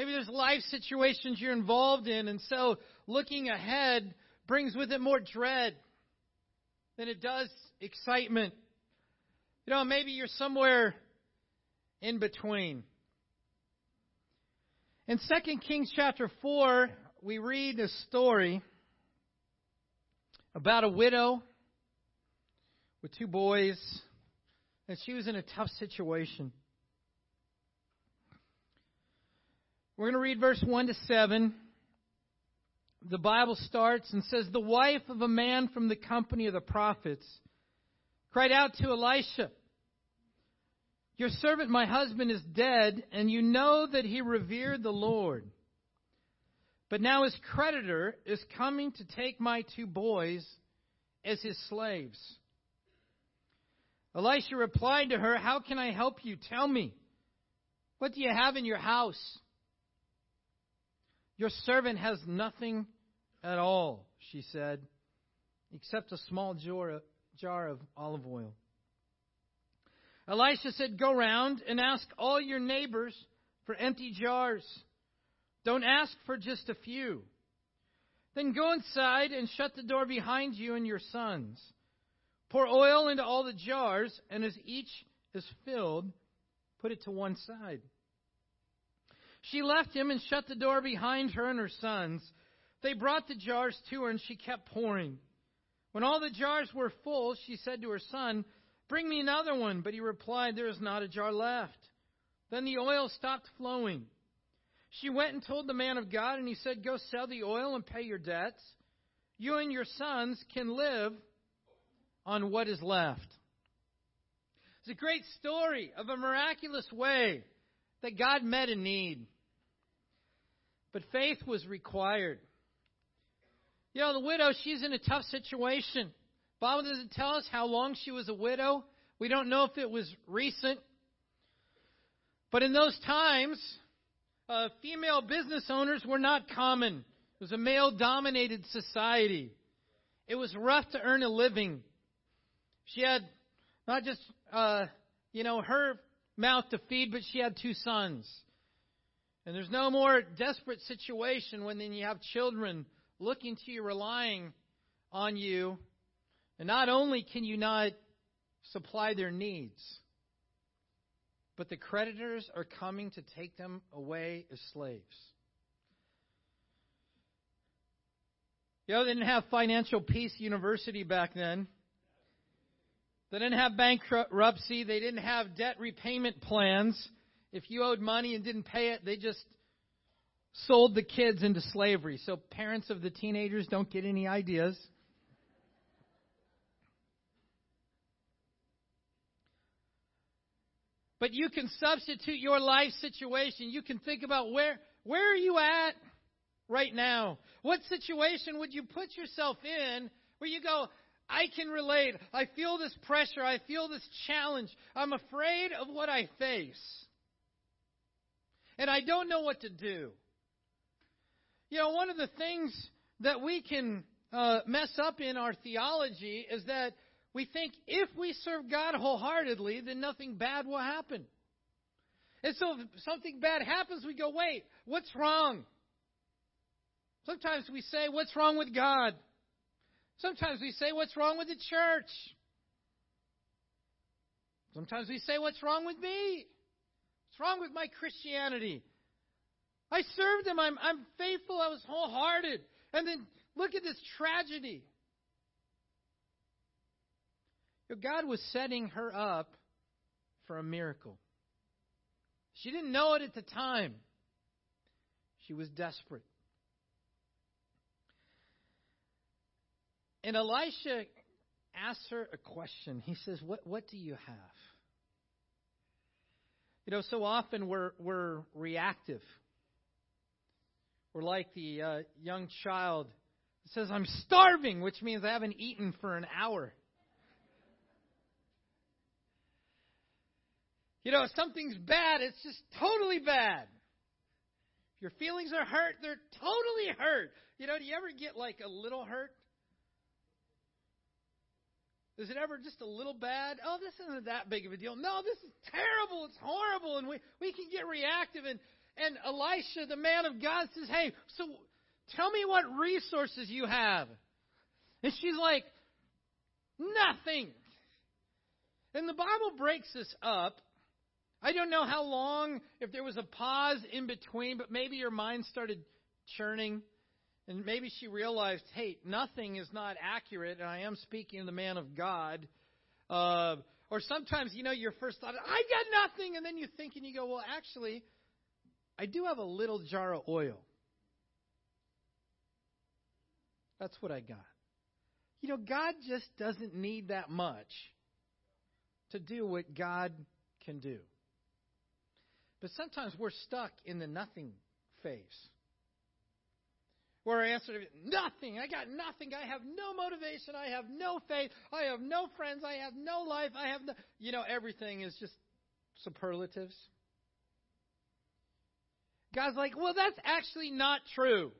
Maybe there's life situations you're involved in, and so looking ahead brings with it more dread than it does excitement. You know, maybe you're somewhere in between. In 2 Kings chapter 4, we read a story about a widow with two boys, and she was in a tough situation. We're going to read verse 1 to 7. The Bible starts and says, The wife of a man from the company of the prophets cried out to Elisha, Your servant, my husband, is dead, and you know that he revered the Lord. But now his creditor is coming to take my two boys as his slaves. Elisha replied to her, How can I help you? Tell me. What do you have in your house? Your servant has nothing at all, she said, except a small jar of olive oil. Elisha said, Go round and ask all your neighbors for empty jars. Don't ask for just a few. Then go inside and shut the door behind you and your sons. Pour oil into all the jars, and as each is filled, put it to one side. She left him and shut the door behind her and her sons. They brought the jars to her, and she kept pouring. When all the jars were full, she said to her son, Bring me another one. But he replied, There is not a jar left. Then the oil stopped flowing. She went and told the man of God, and he said, Go sell the oil and pay your debts. You and your sons can live on what is left. It's a great story of a miraculous way that God met a need. But faith was required. You know, the widow, she's in a tough situation. Bible doesn't tell us how long she was a widow. We don't know if it was recent. But in those times, uh, female business owners were not common. It was a male dominated society. It was rough to earn a living. She had not just, uh, you know, her mouth to feed, but she had two sons. And there's no more desperate situation when then you have children looking to you, relying on you. And not only can you not supply their needs, but the creditors are coming to take them away as slaves. You know, they didn't have Financial Peace University back then. They didn't have bankruptcy. They didn't have debt repayment plans. If you owed money and didn't pay it, they just sold the kids into slavery. So parents of the teenagers don't get any ideas. But you can substitute your life situation. You can think about where where are you at right now? What situation would you put yourself in where you go, I can relate. I feel this pressure. I feel this challenge. I'm afraid of what I face. And I don't know what to do. You know, one of the things that we can uh, mess up in our theology is that we think if we serve God wholeheartedly, then nothing bad will happen. And so if something bad happens, we go, wait, what's wrong? Sometimes we say, what's wrong with God? Sometimes we say, What's wrong with the church? Sometimes we say, What's wrong with me? What's wrong with my Christianity? I served him. I'm, I'm faithful. I was wholehearted. And then look at this tragedy. God was setting her up for a miracle. She didn't know it at the time. She was desperate. And Elisha asks her a question. He says, What, what do you have? You know, so often we're, we're reactive. We're like the uh, young child that says, I'm starving, which means I haven't eaten for an hour. You know, if something's bad, it's just totally bad. If your feelings are hurt, they're totally hurt. You know, do you ever get like a little hurt? Is it ever just a little bad? Oh, this isn't that big of a deal. No, this is terrible. It's horrible. And we, we can get reactive. And, And Elisha, the man of God, says, Hey, so tell me what resources you have. And she's like, Nothing. And the Bible breaks this up. I don't know how long, if there was a pause in between, but maybe your mind started churning. And maybe she realized, hey, nothing is not accurate, and I am speaking to the man of God. Uh, or sometimes, you know, your first thought, I got nothing, and then you think and you go, well, actually, I do have a little jar of oil. That's what I got. You know, God just doesn't need that much to do what God can do. But sometimes we're stuck in the nothing phase. Where I answered nothing. I got nothing. I have no motivation. I have no faith. I have no friends. I have no life. I have no. You know, everything is just superlatives. God's like, well, that's actually not true.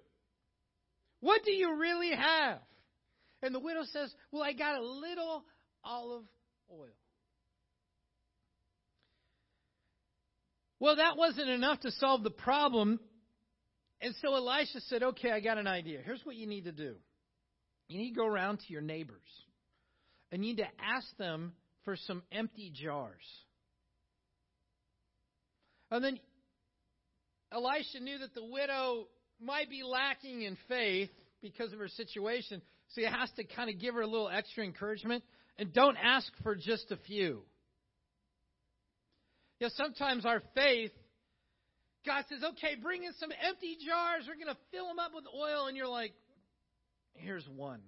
What do you really have? And the widow says, well, I got a little olive oil. Well, that wasn't enough to solve the problem. And so Elisha said, Okay, I got an idea. Here's what you need to do you need to go around to your neighbors and you need to ask them for some empty jars. And then Elisha knew that the widow might be lacking in faith because of her situation, so he has to kind of give her a little extra encouragement. And don't ask for just a few. You know, sometimes our faith, God says, okay, bring in some empty jars. We're going to fill them up with oil. And you're like, here's one.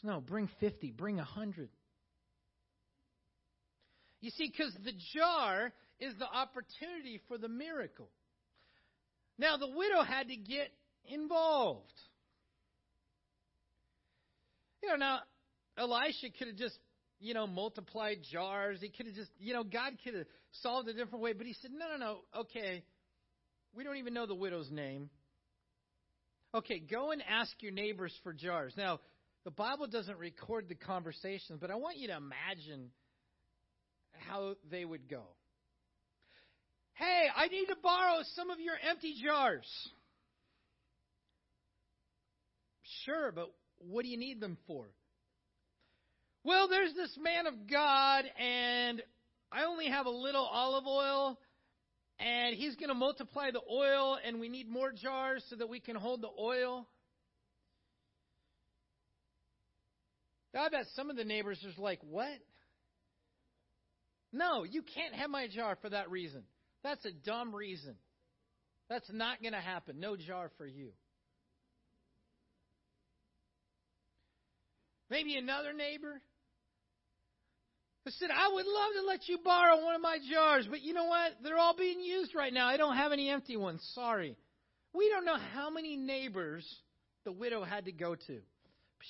So, no, bring 50, bring 100. You see, because the jar is the opportunity for the miracle. Now, the widow had to get involved. You know, now, Elisha could have just you know, multiplied jars. He could have just, you know, God could have solved a different way. But he said, no, no, no. Okay, we don't even know the widow's name. Okay, go and ask your neighbors for jars. Now, the Bible doesn't record the conversations, but I want you to imagine how they would go. Hey, I need to borrow some of your empty jars. Sure, but what do you need them for? Well, there's this man of God, and I only have a little olive oil, and he's going to multiply the oil, and we need more jars so that we can hold the oil. I bet some of the neighbors are like, What? No, you can't have my jar for that reason. That's a dumb reason. That's not going to happen. No jar for you. Maybe another neighbor I said, I would love to let you borrow one of my jars, but you know what? They're all being used right now. I don't have any empty ones. Sorry. We don't know how many neighbors the widow had to go to.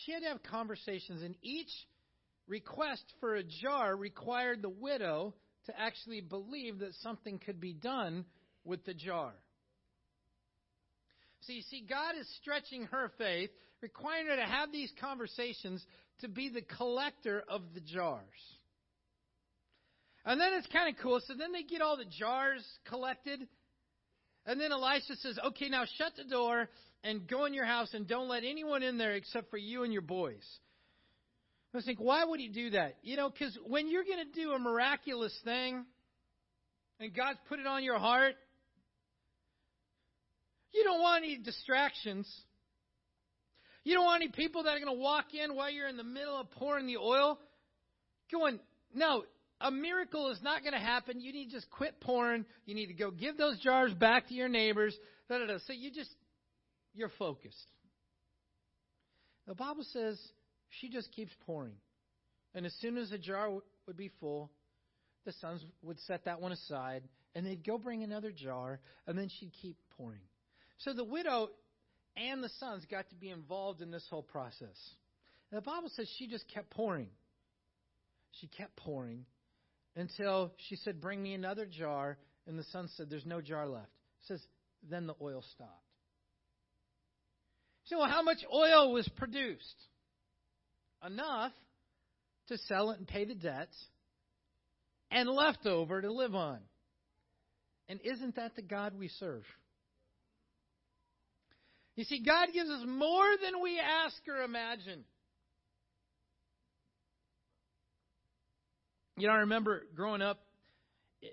She had to have conversations, and each request for a jar required the widow to actually believe that something could be done with the jar. So you see, God is stretching her faith, requiring her to have these conversations to be the collector of the jars. And then it's kind of cool. So then they get all the jars collected. And then Elisha says, okay, now shut the door and go in your house and don't let anyone in there except for you and your boys. I was thinking, why would he do that? You know, because when you're going to do a miraculous thing and God's put it on your heart, you don't want any distractions. You don't want any people that are going to walk in while you're in the middle of pouring the oil going, no, a miracle is not going to happen. You need to just quit pouring. You need to go give those jars back to your neighbors. Da, da, da. So you just, you're focused. The Bible says she just keeps pouring. And as soon as a jar w- would be full, the sons would set that one aside, and they'd go bring another jar, and then she'd keep pouring. So the widow and the sons got to be involved in this whole process. And the Bible says she just kept pouring. She kept pouring until she said, Bring me another jar. And the son said, There's no jar left. It says, Then the oil stopped. So, well, how much oil was produced? Enough to sell it and pay the debts, and leftover to live on. And isn't that the God we serve? You see, God gives us more than we ask or imagine. You know, I remember growing up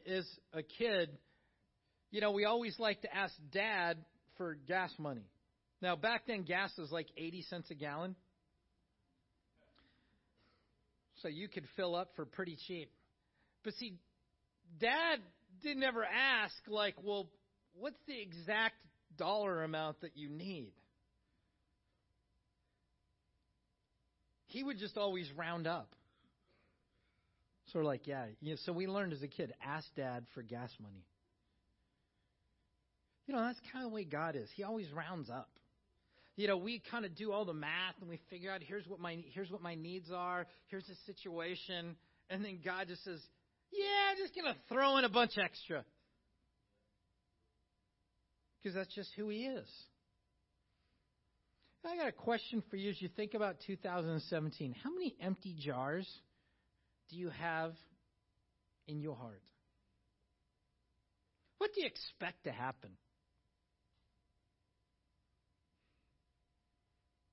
as a kid, you know, we always like to ask dad for gas money. Now, back then, gas was like 80 cents a gallon. So you could fill up for pretty cheap. But see, dad didn't ever ask, like, well, what's the exact dollar amount that you need? He would just always round up. Sort of like, yeah. You know, so we learned as a kid, ask dad for gas money. You know, that's kind of the way God is. He always rounds up. You know, we kind of do all the math and we figure out here's what my here's what my needs are, here's the situation, and then God just says, "Yeah, I'm just going to throw in a bunch extra." Because that's just who he is. I got a question for you as you think about 2017. How many empty jars do you have in your heart? What do you expect to happen?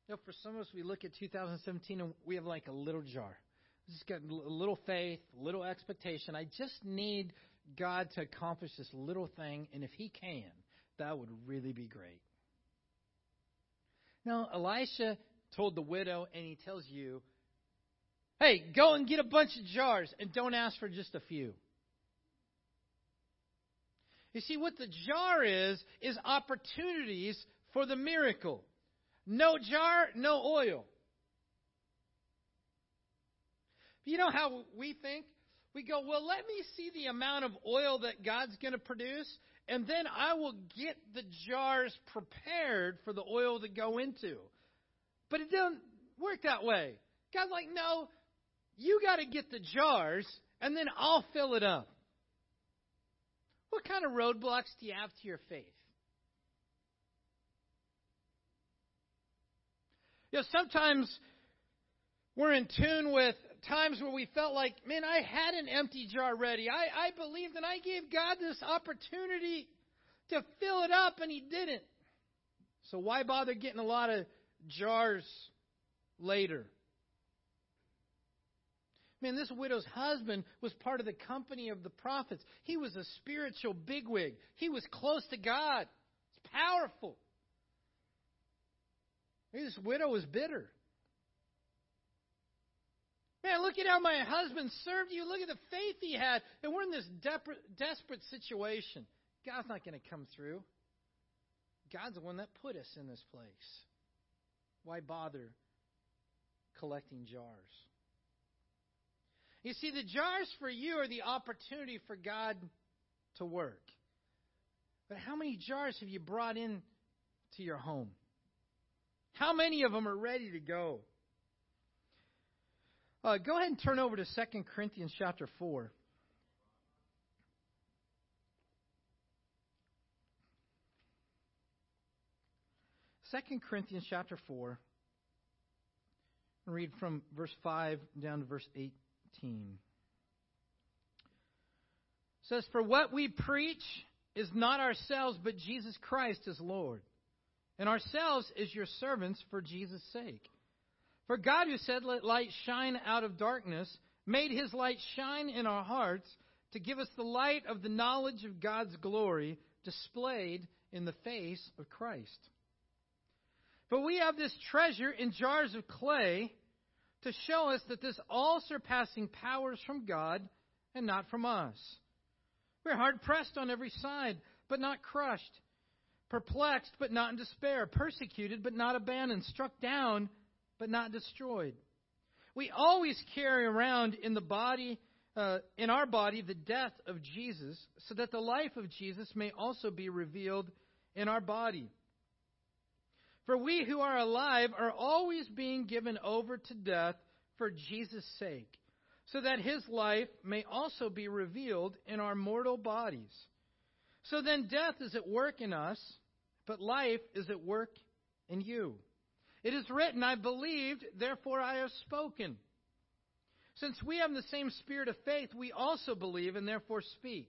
You know, for some of us, we look at 2017 and we have like a little jar. We just got a little faith, a little expectation. I just need God to accomplish this little thing, and if He can, that would really be great. Now, Elisha told the widow, and he tells you, hey, go and get a bunch of jars and don't ask for just a few. You see, what the jar is, is opportunities for the miracle. No jar, no oil. You know how we think? We go, well, let me see the amount of oil that God's going to produce, and then I will get the jars prepared for the oil to go into. But it doesn't work that way. God's like, no, you got to get the jars, and then I'll fill it up. What kind of roadblocks do you have to your faith? You know, sometimes we're in tune with times where we felt like, man, I had an empty jar ready. I, I believed and I gave God this opportunity to fill it up, and He didn't. So why bother getting a lot of jars later? Man, this widow's husband was part of the company of the prophets. He was a spiritual bigwig. He was close to God. It's powerful. This widow was bitter. Man, look at how my husband served you. Look at the faith he had. And we're in this desperate situation. God's not going to come through. God's the one that put us in this place. Why bother collecting jars? You see, the jars for you are the opportunity for God to work. But how many jars have you brought in to your home? How many of them are ready to go? Uh, go ahead and turn over to 2 Corinthians chapter 4. Second Corinthians chapter 4. Read from verse 5 down to verse 18. It says, For what we preach is not ourselves, but Jesus Christ is Lord and ourselves as your servants for Jesus' sake. For God, who said, Let light shine out of darkness, made his light shine in our hearts to give us the light of the knowledge of God's glory displayed in the face of Christ. But we have this treasure in jars of clay to show us that this all surpassing power is from God and not from us. We're hard pressed on every side, but not crushed perplexed but not in despair, persecuted but not abandoned, struck down but not destroyed. We always carry around in the body, uh, in our body, the death of Jesus, so that the life of Jesus may also be revealed in our body. For we who are alive are always being given over to death for Jesus' sake, so that his life may also be revealed in our mortal bodies. So then death is at work in us, but life is at work in you. It is written, I believed, therefore I have spoken. Since we have the same spirit of faith, we also believe and therefore speak.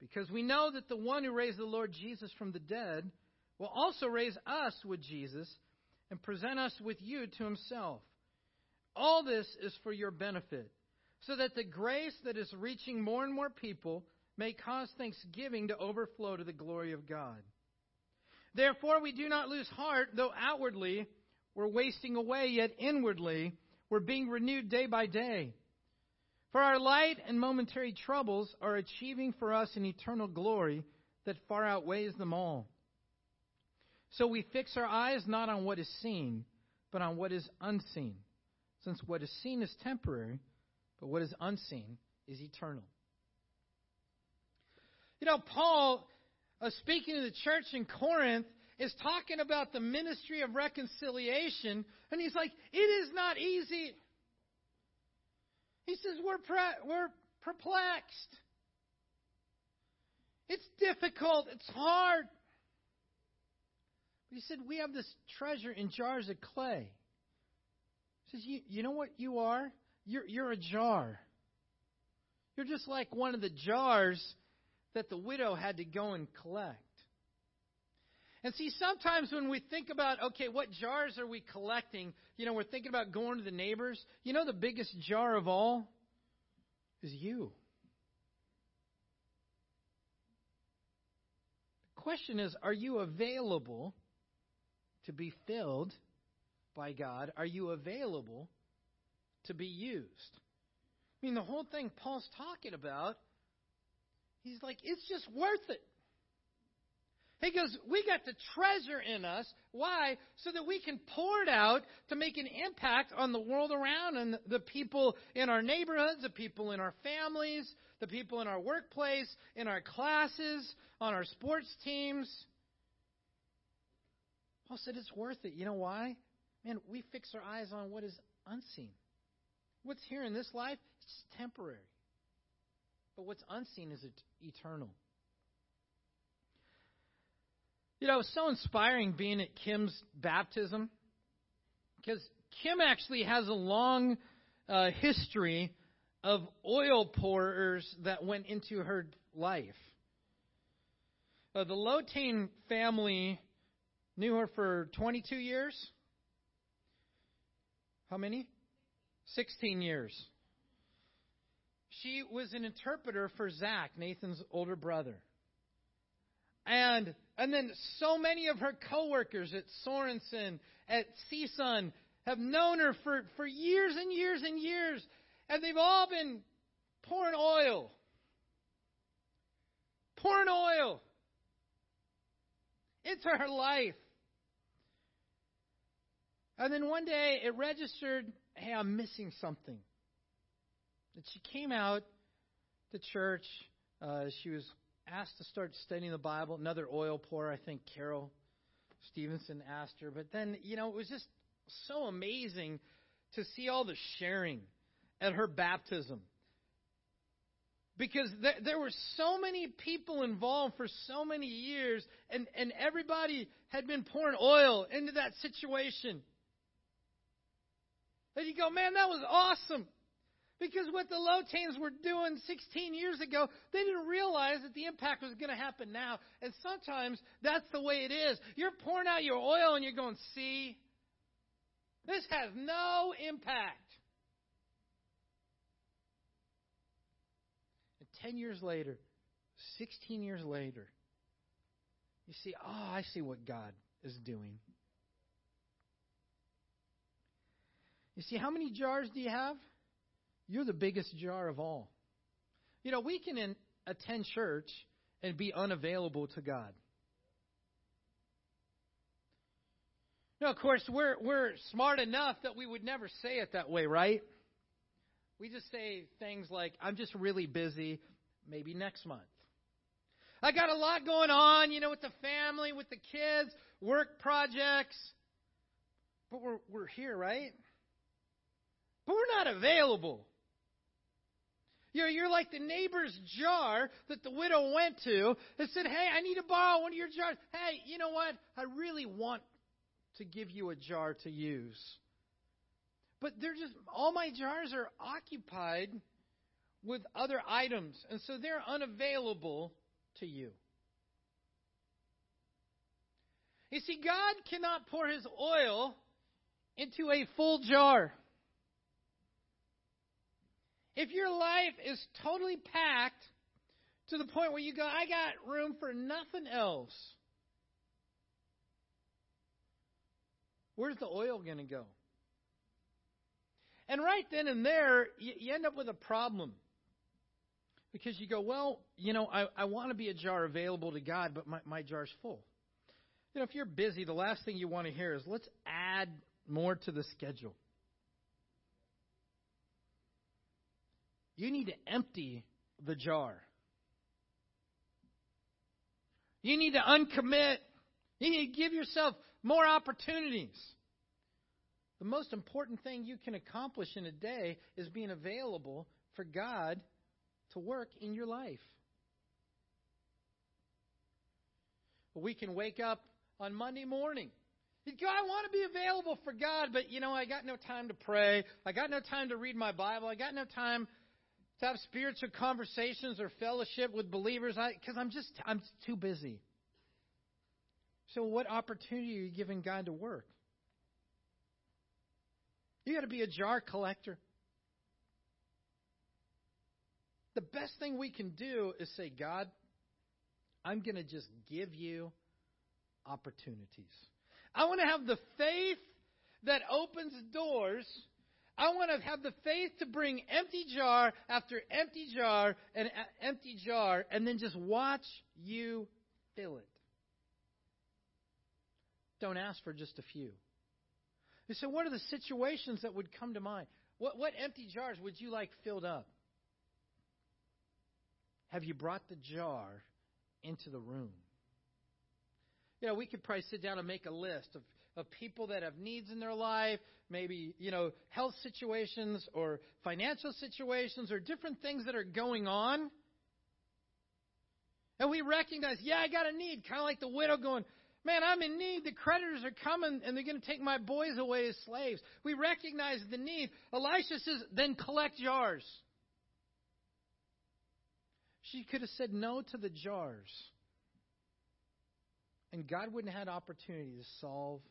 Because we know that the one who raised the Lord Jesus from the dead will also raise us with Jesus and present us with you to himself. All this is for your benefit, so that the grace that is reaching more and more people may cause thanksgiving to overflow to the glory of God. Therefore, we do not lose heart, though outwardly we're wasting away, yet inwardly we're being renewed day by day. For our light and momentary troubles are achieving for us an eternal glory that far outweighs them all. So we fix our eyes not on what is seen, but on what is unseen, since what is seen is temporary, but what is unseen is eternal. You know, Paul, uh, speaking to the church in Corinth, is talking about the ministry of reconciliation, and he's like, it is not easy. He says, we're, pre- we're perplexed. It's difficult. It's hard. He said, we have this treasure in jars of clay. He says, you, you know what you are? You're, you're a jar. You're just like one of the jars that the widow had to go and collect. And see, sometimes when we think about, okay, what jars are we collecting? You know, we're thinking about going to the neighbors. You know, the biggest jar of all is you. The question is, are you available to be filled by God? Are you available to be used? I mean, the whole thing Paul's talking about, he's like, it's just worth it. He goes, We got the treasure in us. Why? So that we can pour it out to make an impact on the world around and the people in our neighborhoods, the people in our families, the people in our workplace, in our classes, on our sports teams. Paul said it's worth it. You know why? Man, we fix our eyes on what is unseen. What's here in this life, it's just temporary. But what's unseen is eternal. You know, it was so inspiring being at Kim's baptism because Kim actually has a long uh, history of oil pourers that went into her life. Uh, the Lotane family knew her for 22 years. How many? 16 years. She was an interpreter for Zach, Nathan's older brother. And and then so many of her coworkers at Sorenson, at CSUN, have known her for, for years and years and years. And they've all been pouring oil. Pouring oil into her life. And then one day it registered, hey, I'm missing something. And she came out to church. Uh, she was asked to start studying the Bible. Another oil pour, I think Carol Stevenson asked her. But then, you know, it was just so amazing to see all the sharing at her baptism. Because there, there were so many people involved for so many years, and, and everybody had been pouring oil into that situation. And you go, man, that was awesome. Because what the Lotanes were doing 16 years ago, they didn't realize that the impact was going to happen now. And sometimes that's the way it is. You're pouring out your oil and you're going, see, this has no impact. And 10 years later, 16 years later, you see, oh, I see what God is doing. You see, how many jars do you have? You're the biggest jar of all. You know, we can in, attend church and be unavailable to God. Now, of course, we're, we're smart enough that we would never say it that way, right? We just say things like, I'm just really busy, maybe next month. I got a lot going on, you know, with the family, with the kids, work projects. But we're, we're here, right? But we're not available. You're, you're like the neighbor's jar that the widow went to and said, Hey, I need to borrow one of your jars. Hey, you know what? I really want to give you a jar to use. But they're just, all my jars are occupied with other items. And so they're unavailable to you. You see, God cannot pour his oil into a full jar. If your life is totally packed to the point where you go, I got room for nothing else, where's the oil going to go? And right then and there, you, you, end up with a problem. Because you go, well, you know, I, I want to be a jar available to God, but my, my jar's full. You know, if you're busy, the last thing you want to hear is, let's add more to the schedule. You need to empty the jar. You need to uncommit. You need to give yourself more opportunities. The most important thing you can accomplish in a day is being available for God to work in your life. We can wake up on Monday morning. I want to be available for God, but you know, I got no time to pray. I got no time to read my Bible. I got no time to have spiritual conversations or fellowship with believers because I'm just I'm too busy. So what opportunity are you giving God to work? You got to be a jar collector. The best thing we can do is say, God, I'm going to just give you opportunities. I want to have the faith that opens doors. I want to have the faith to bring empty jar after empty jar and empty jar and then just watch you fill it. Don't ask for just a few. You say, what are the situations that would come to mind? What, what empty jars would you like filled up? Have you brought the jar into the room? You know, we could probably sit down and make a list of, of people that have needs in their life, maybe, you know, health situations or financial situations or different things that are going on. And we recognize, yeah, I got a need. Kind of like the widow going, man, I'm in need. The creditors are coming and they're going to take my boys away as slaves. We recognize the need. Elisha says, then collect jars. She could have said no to the jars. And God wouldn't have had opportunity to solve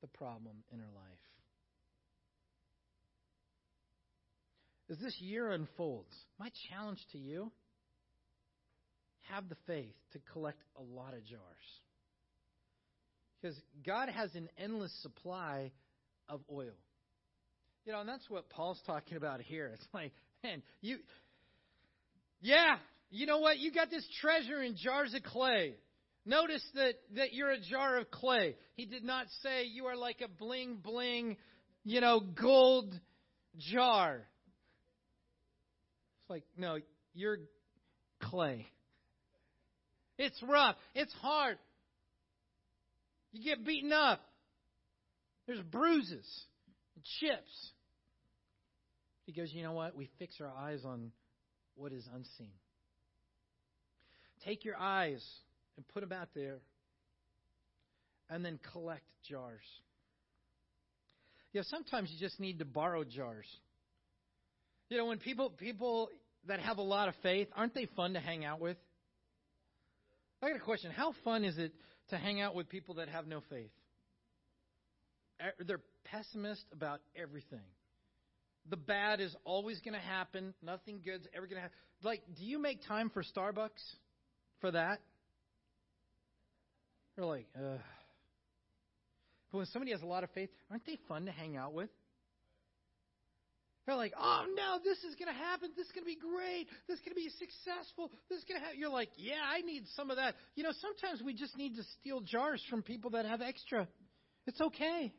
the problem in her life. As this year unfolds, my challenge to you have the faith to collect a lot of jars. Because God has an endless supply of oil. You know, and that's what Paul's talking about here. It's like, man, you, yeah, you know what? You got this treasure in jars of clay. Notice that, that you're a jar of clay. He did not say you are like a bling bling, you know, gold jar. It's like, no, you're clay. It's rough. It's hard. You get beaten up. There's bruises and chips. He goes, you know what? We fix our eyes on what is unseen. Take your eyes and put them out there and then collect jars. Yeah, sometimes you just need to borrow jars. You know, when people people that have a lot of faith, aren't they fun to hang out with? I got a question. How fun is it to hang out with people that have no faith? They're pessimist about everything. The bad is always going to happen. Nothing good's ever going to happen. Like, do you make time for Starbucks for that? They're like, ugh. But when somebody has a lot of faith, aren't they fun to hang out with? They're like, oh no, this is going to happen. This is going to be great. This is going to be successful. This is going to happen. You're like, yeah, I need some of that. You know, sometimes we just need to steal jars from people that have extra. It's okay.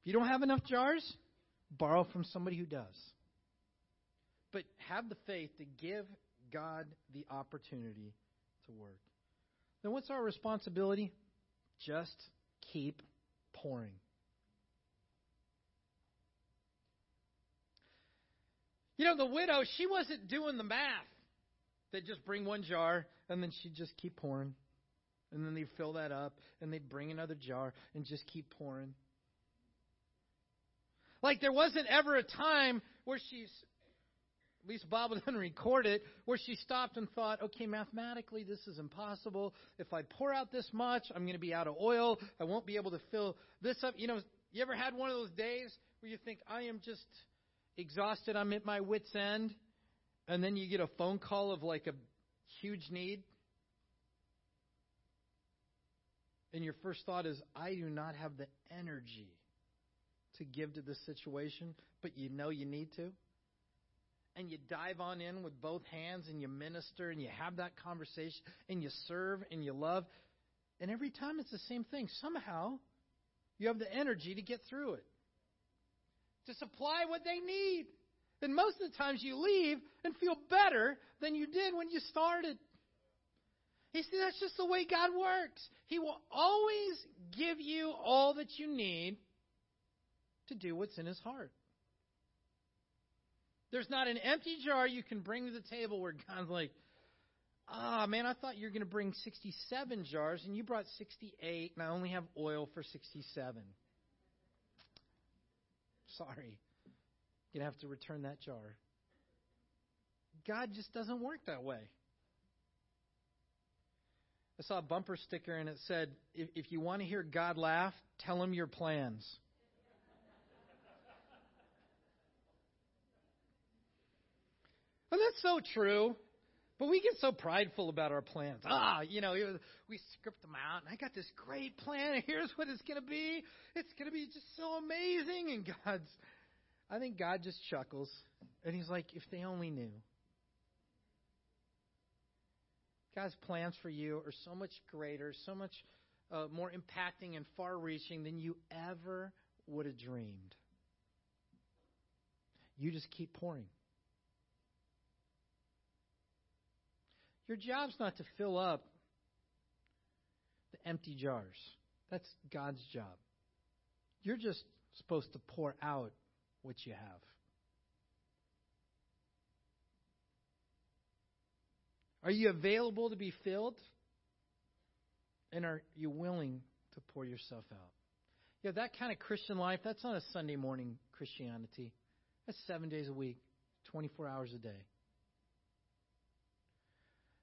If you don't have enough jars, borrow from somebody who does. But have the faith to give God the opportunity to work. Then what's our responsibility? Just keep pouring. You know, the widow, she wasn't doing the math. They'd just bring one jar and then she'd just keep pouring. And then they'd fill that up and they'd bring another jar and just keep pouring. Like there wasn't ever a time where she's, at least Bible doesn't record it, where she stopped and thought, okay, mathematically this is impossible. If I pour out this much, I'm going to be out of oil. I won't be able to fill this up. You know, you ever had one of those days where you think, I am just exhausted, I'm at my wits' end, and then you get a phone call of like a huge need? And your first thought is, I do not have the energy to give to this situation, but you know you need to. And you dive on in with both hands and you minister and you have that conversation and you serve and you love. And every time it's the same thing. Somehow you have the energy to get through it, to supply what they need. And most of the times you leave and feel better than you did when you started. You see, that's just the way God works. He will always give you all that you need to do what's in His heart. There's not an empty jar you can bring to the table where God's like, ah, man, I thought you were going to bring 67 jars and you brought 68 and I only have oil for 67. Sorry. You're going to have to return that jar. God just doesn't work that way. I saw a bumper sticker and it said, if, if you want to hear God laugh, tell him your plans. And that's so true. But we get so prideful about our plans. Ah, you know, we script them out, and I got this great plan, and here's what it's going to be. It's going to be just so amazing. And God's, I think God just chuckles, and He's like, if they only knew. God's plans for you are so much greater, so much uh, more impacting and far reaching than you ever would have dreamed. You just keep pouring. Your job's not to fill up the empty jars. That's God's job. You're just supposed to pour out what you have. Are you available to be filled? And are you willing to pour yourself out? Yeah, that kind of Christian life, that's not a Sunday morning Christianity. That's seven days a week, 24 hours a day.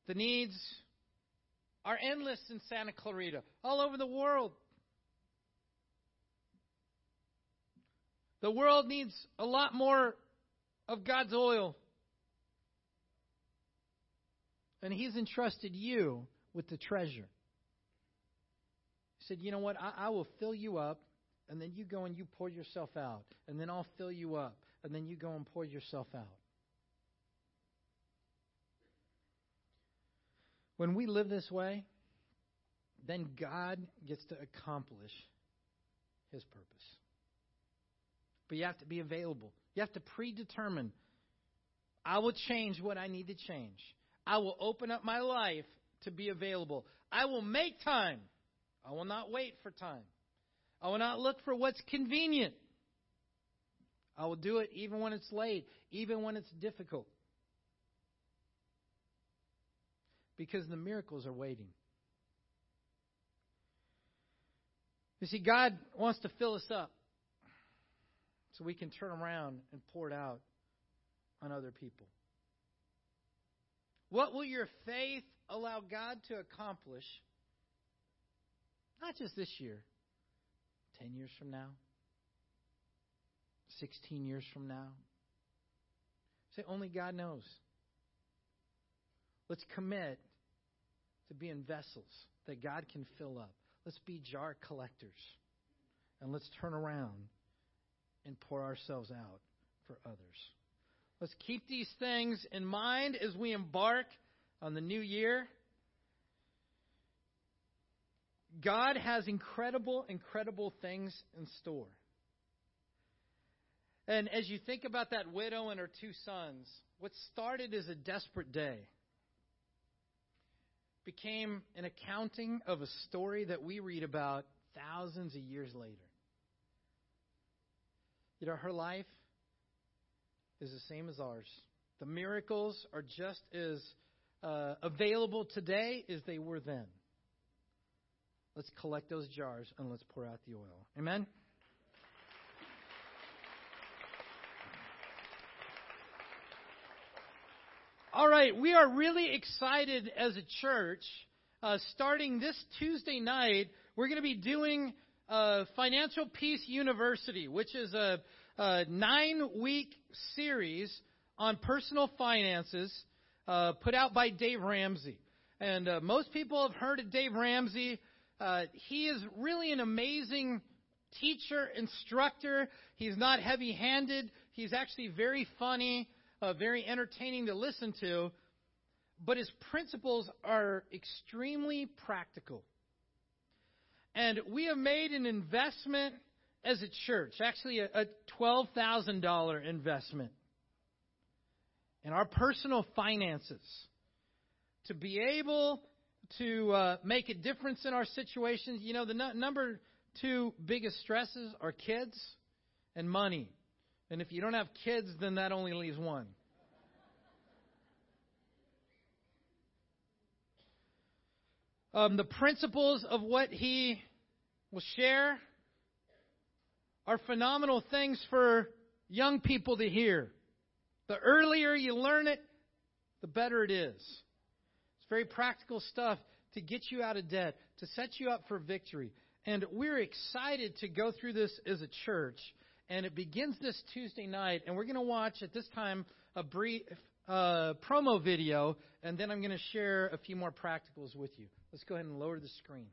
The needs are endless in Santa Clarita, all over the world. The world needs a lot more of God's oil. And He's entrusted you with the treasure. He said, You know what? I, I will fill you up, and then you go and you pour yourself out. And then I'll fill you up, and then you go and pour yourself out. When we live this way, then God gets to accomplish His purpose. But you have to be available. You have to predetermine I will change what I need to change. I will open up my life to be available. I will make time. I will not wait for time. I will not look for what's convenient. I will do it even when it's late, even when it's difficult. Because the miracles are waiting. You see, God wants to fill us up so we can turn around and pour it out on other people. What will your faith allow God to accomplish, not just this year, 10 years from now, 16 years from now? Say, only God knows. Let's commit to be in vessels that God can fill up. Let's be jar collectors. And let's turn around and pour ourselves out for others. Let's keep these things in mind as we embark on the new year. God has incredible, incredible things in store. And as you think about that widow and her two sons, what started as a desperate day became an accounting of a story that we read about thousands of years later. You know, her life is the same as ours. The miracles are just as uh, available today as they were then. Let's collect those jars and let's pour out the oil. Amen? All right, we are really excited as a church. Uh, starting this Tuesday night, we're going to be doing uh, Financial Peace University, which is a, a nine-week series on personal finances uh, put out by Dave Ramsey. And uh, most people have heard of Dave Ramsey. Uh, he is really an amazing teacher, instructor. He's not heavy-handed. He's actually very funny uh, very entertaining to listen to, but his principles are extremely practical. And we have made an investment as a church, actually a, a $12,000 investment in our personal finances to be able to uh, make a difference in our situations. You know, the n- number two biggest stresses are kids and money. And if you don't have kids, then that only leaves one. Um, the principles of what he will share are phenomenal things for young people to hear. The earlier you learn it, the better it is. It's very practical stuff to get you out of debt, to set you up for victory. And we're excited to go through this as a church and it begins this Tuesday night, and we're going to watch at this time a brief uh, promo video, and then I'm going to share a few more practicals with you. Let's go ahead and lower the screen.